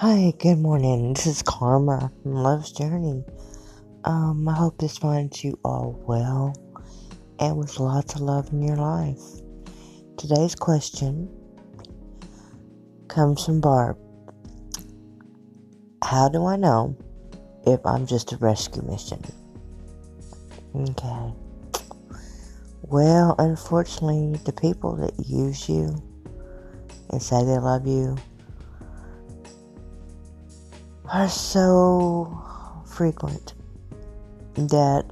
Hi, good morning. This is Karma from Love's Journey. Um, I hope this finds you all well and with lots of love in your life. Today's question comes from Barb. How do I know if I'm just a rescue mission? Okay. Well, unfortunately, the people that use you and say they love you are so frequent that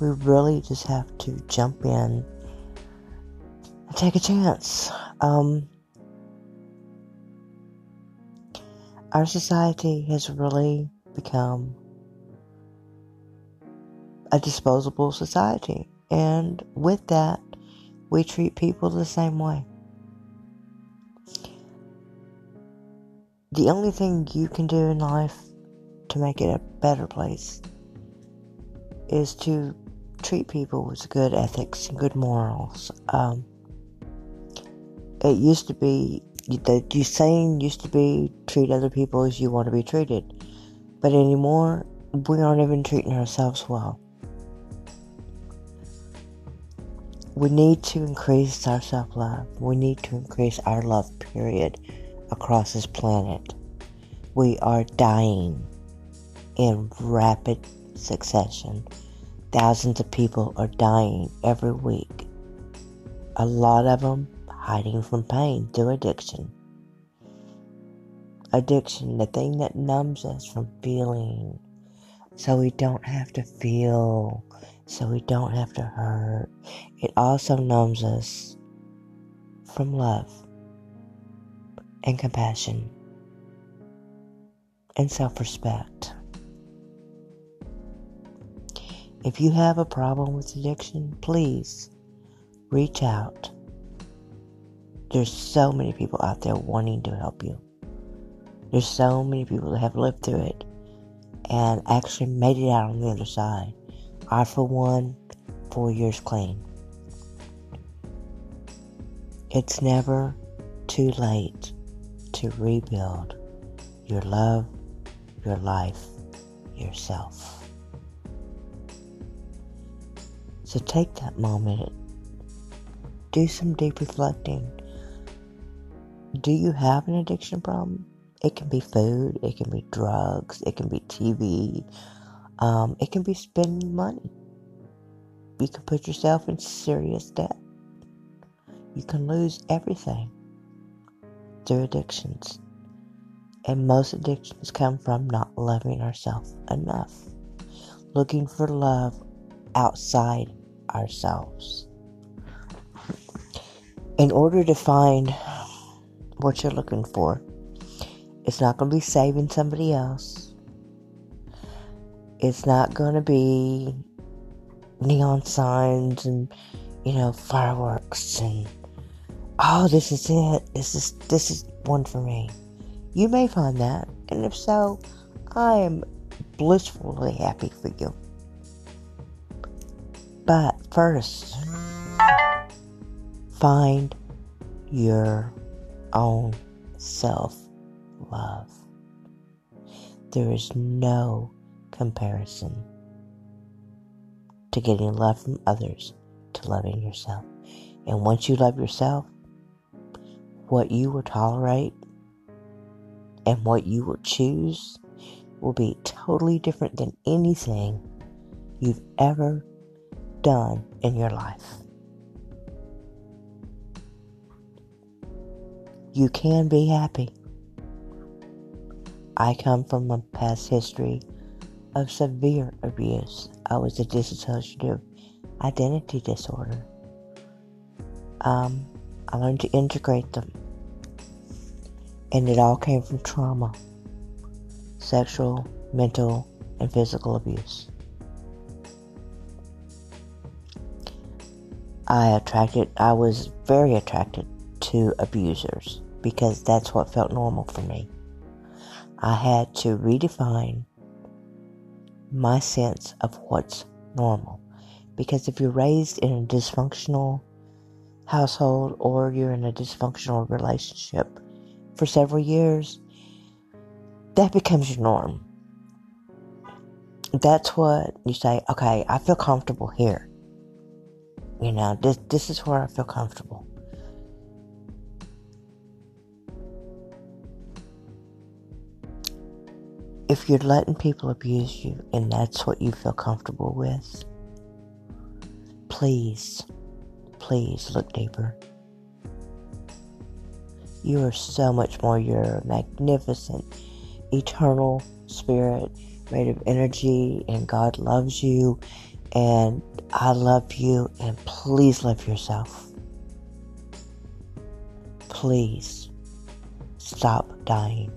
we really just have to jump in and take a chance. Um, our society has really become a disposable society, and with that, we treat people the same way. The only thing you can do in life to make it a better place is to treat people with good ethics and good morals. Um, it used to be the, saying used to be treat other people as you want to be treated, but anymore we aren't even treating ourselves well. We need to increase our self love. We need to increase our love, period across this planet. We are dying in rapid succession. Thousands of people are dying every week. A lot of them hiding from pain through addiction. Addiction, the thing that numbs us from feeling, so we don't have to feel, so we don't have to hurt. It also numbs us from love and compassion and self respect. If you have a problem with addiction, please reach out. There's so many people out there wanting to help you. There's so many people that have lived through it and actually made it out on the other side. I, for one, four years clean. It's never too late to rebuild your love, your life, yourself. So take that moment, do some deep reflecting. Do you have an addiction problem? It can be food, it can be drugs, it can be TV, um, it can be spending money. You can put yourself in serious debt. You can lose everything through addictions. And most addictions come from not loving ourselves enough, looking for love outside ourselves. In order to find what you're looking for, it's not going to be saving somebody else. It's not going to be neon signs and, you know, fireworks and oh, this is it. This is this is one for me. You may find that, and if so, I am blissfully happy for you. But first, find your own self love. There is no comparison to getting love from others to loving yourself. And once you love yourself, what you will tolerate and what you will choose will be totally different than anything you've ever done in your life. You can be happy. I come from a past history of severe abuse. I was a dissociative identity disorder. Um, I learned to integrate them. And it all came from trauma sexual, mental, and physical abuse. I attracted, I was very attracted to abusers because that's what felt normal for me. I had to redefine my sense of what's normal. Because if you're raised in a dysfunctional household or you're in a dysfunctional relationship for several years, that becomes your norm. That's what you say, okay, I feel comfortable here. You know, this this is where I feel comfortable. If you're letting people abuse you and that's what you feel comfortable with, please, please look deeper. You are so much more. You're magnificent, eternal spirit made of energy, and God loves you, and I love you, and please love yourself. Please stop dying.